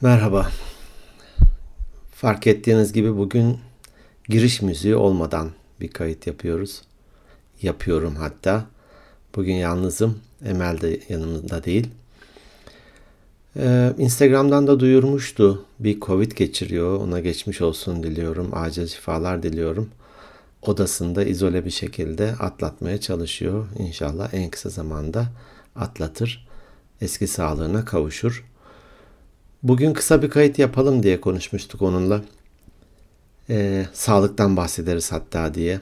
Merhaba. Fark ettiğiniz gibi bugün giriş müziği olmadan bir kayıt yapıyoruz. Yapıyorum hatta. Bugün yalnızım. Emel de yanımda değil. Ee, Instagram'dan da duyurmuştu. Bir Covid geçiriyor. Ona geçmiş olsun diliyorum. Acil şifalar diliyorum. Odasında izole bir şekilde atlatmaya çalışıyor. İnşallah en kısa zamanda atlatır. Eski sağlığına kavuşur. Bugün kısa bir kayıt yapalım diye konuşmuştuk onunla. Ee, sağlıktan bahsederiz hatta diye.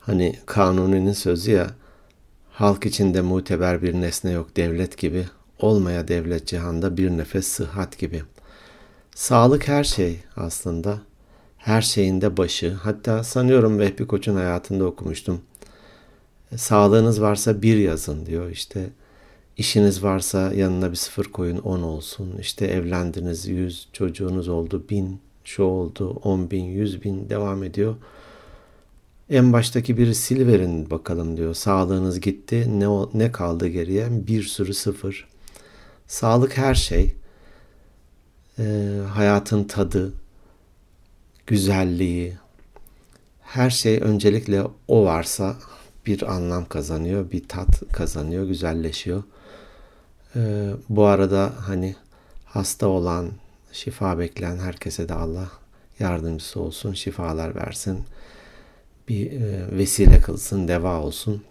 Hani Kanuni'nin sözü ya, halk içinde muteber bir nesne yok devlet gibi, olmaya devlet cihanda bir nefes sıhhat gibi. Sağlık her şey aslında. Her şeyin de başı. Hatta sanıyorum Vehbi Koç'un hayatında okumuştum. Sağlığınız varsa bir yazın diyor işte. İşiniz varsa yanına bir sıfır koyun on olsun. İşte evlendiniz yüz, çocuğunuz oldu bin, şu oldu on bin, yüz bin devam ediyor. En baştaki biri sil verin bakalım diyor. Sağlığınız gitti ne, ne kaldı geriye? Bir sürü sıfır. Sağlık her şey. Ee, hayatın tadı, güzelliği, her şey öncelikle o varsa bir anlam kazanıyor, bir tat kazanıyor, güzelleşiyor. Ee, bu arada hani hasta olan, şifa bekleyen herkese de Allah yardımcısı olsun, şifalar versin. Bir e, vesile kılsın, deva olsun.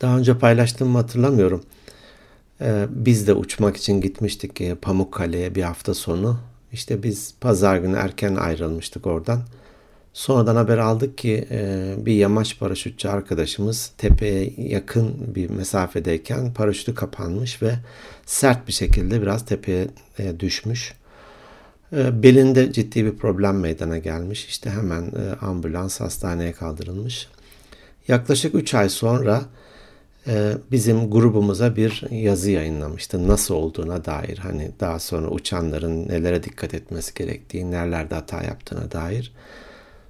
Daha önce paylaştığımı hatırlamıyorum. Ee, biz de uçmak için gitmiştik e, Pamukkale'ye bir hafta sonu. İşte biz pazar günü erken ayrılmıştık oradan. Sonradan haber aldık ki e, bir yamaç paraşütçü arkadaşımız tepeye yakın bir mesafedeyken paraşütü kapanmış ve sert bir şekilde biraz tepeye e, düşmüş. E, belinde ciddi bir problem meydana gelmiş. İşte hemen ambulans hastaneye kaldırılmış. Yaklaşık 3 ay sonra bizim grubumuza bir yazı yayınlamıştı. Nasıl olduğuna dair hani daha sonra uçanların nelere dikkat etmesi gerektiği, nerelerde hata yaptığına dair.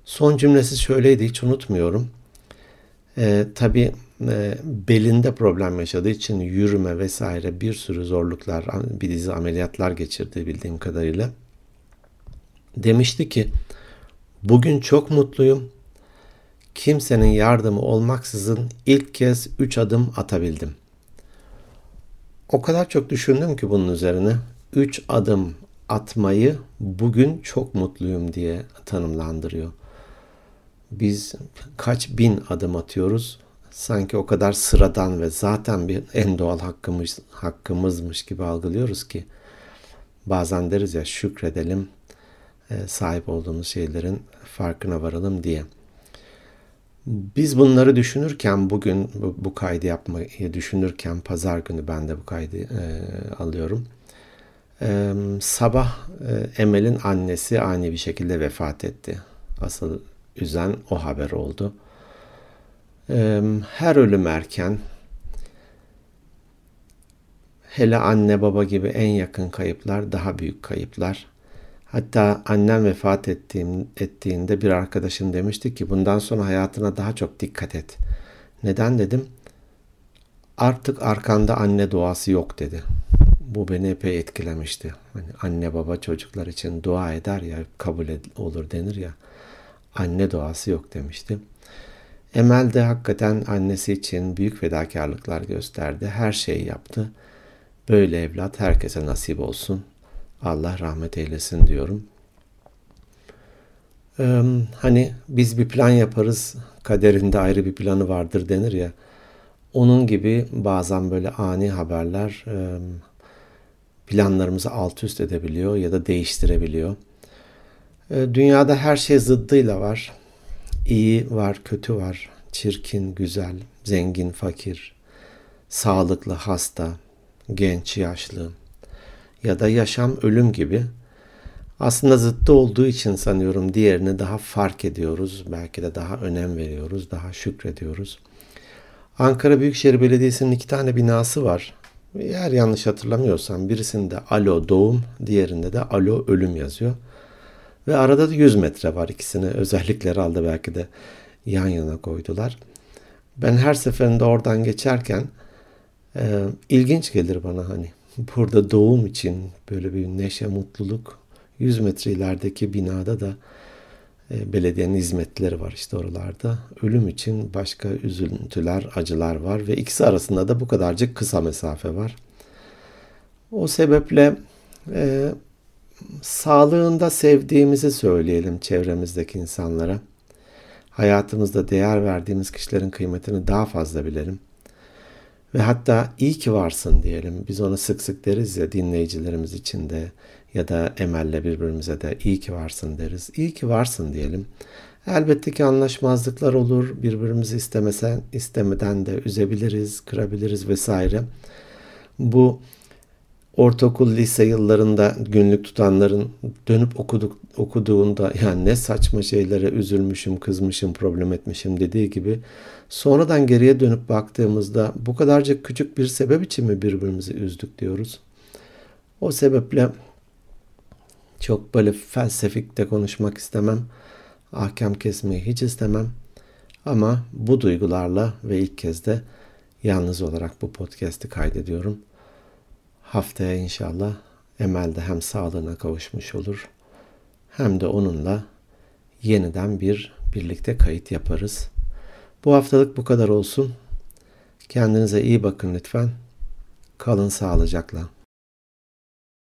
Son cümlesi şöyleydi hiç unutmuyorum. Ee, tabii e, belinde problem yaşadığı için yürüme vesaire bir sürü zorluklar, bir dizi ameliyatlar geçirdi bildiğim kadarıyla. Demişti ki bugün çok mutluyum. Kimsenin yardımı olmaksızın ilk kez üç adım atabildim. O kadar çok düşündüm ki bunun üzerine. Üç adım atmayı bugün çok mutluyum diye tanımlandırıyor biz kaç bin adım atıyoruz. Sanki o kadar sıradan ve zaten bir en doğal hakkımız, hakkımızmış gibi algılıyoruz ki bazen deriz ya şükredelim e, sahip olduğumuz şeylerin farkına varalım diye. Biz bunları düşünürken bugün bu, kaydı yapmayı düşünürken pazar günü ben de bu kaydı e, alıyorum. E, sabah e, Emel'in annesi ani bir şekilde vefat etti. Asıl üzen o haber oldu. Her ölüm erken. Hele anne baba gibi en yakın kayıplar daha büyük kayıplar. Hatta annem vefat ettiğim, ettiğinde bir arkadaşım demişti ki bundan sonra hayatına daha çok dikkat et. Neden dedim? Artık arkanda anne duası yok dedi. Bu beni epey etkilemişti. Hani anne baba çocuklar için dua eder ya kabul olur denir ya anne doğası yok demişti. Emel de hakikaten annesi için büyük fedakarlıklar gösterdi. Her şeyi yaptı. Böyle evlat herkese nasip olsun. Allah rahmet eylesin diyorum. Ee, hani biz bir plan yaparız, kaderinde ayrı bir planı vardır denir ya. Onun gibi bazen böyle ani haberler planlarımızı alt üst edebiliyor ya da değiştirebiliyor. Ee, dünyada her şey zıddıyla var. İyi var, kötü var. Çirkin, güzel, zengin, fakir, sağlıklı, hasta, genç, yaşlı ya da yaşam, ölüm gibi. Aslında zıttı olduğu için sanıyorum diğerini daha fark ediyoruz. Belki de daha önem veriyoruz, daha şükrediyoruz. Ankara Büyükşehir Belediyesi'nin iki tane binası var. Eğer yanlış hatırlamıyorsam birisinde alo doğum, diğerinde de alo ölüm yazıyor. Ve arada da 100 metre var ikisini özellikler aldı belki de yan yana koydular. Ben her seferinde oradan geçerken e, ilginç gelir bana hani burada doğum için böyle bir neşe, mutluluk 100 metre ilerideki binada da e, belediyenin hizmetleri var işte oralarda. Ölüm için başka üzüntüler, acılar var ve ikisi arasında da bu kadarcık kısa mesafe var. O sebeple e, sağlığında sevdiğimizi söyleyelim çevremizdeki insanlara. Hayatımızda değer verdiğimiz kişilerin kıymetini daha fazla bilelim. Ve hatta iyi ki varsın diyelim. Biz ona sık sık deriz ya dinleyicilerimiz için de ya da Emel'le birbirimize de iyi ki varsın deriz. İyi ki varsın diyelim. Elbette ki anlaşmazlıklar olur. Birbirimizi istemesen, istemeden de üzebiliriz, kırabiliriz vesaire. Bu ortaokul, lise yıllarında günlük tutanların dönüp okuduk, okuduğunda yani ne saçma şeylere üzülmüşüm, kızmışım, problem etmişim dediği gibi sonradan geriye dönüp baktığımızda bu kadarcık küçük bir sebep için mi birbirimizi üzdük diyoruz. O sebeple çok böyle felsefik de konuşmak istemem. Ahkam kesmeyi hiç istemem. Ama bu duygularla ve ilk kez de yalnız olarak bu podcast'i kaydediyorum. Haftaya inşallah Emel de hem sağlığına kavuşmuş olur hem de onunla yeniden bir birlikte kayıt yaparız. Bu haftalık bu kadar olsun. Kendinize iyi bakın lütfen. Kalın sağlıcakla.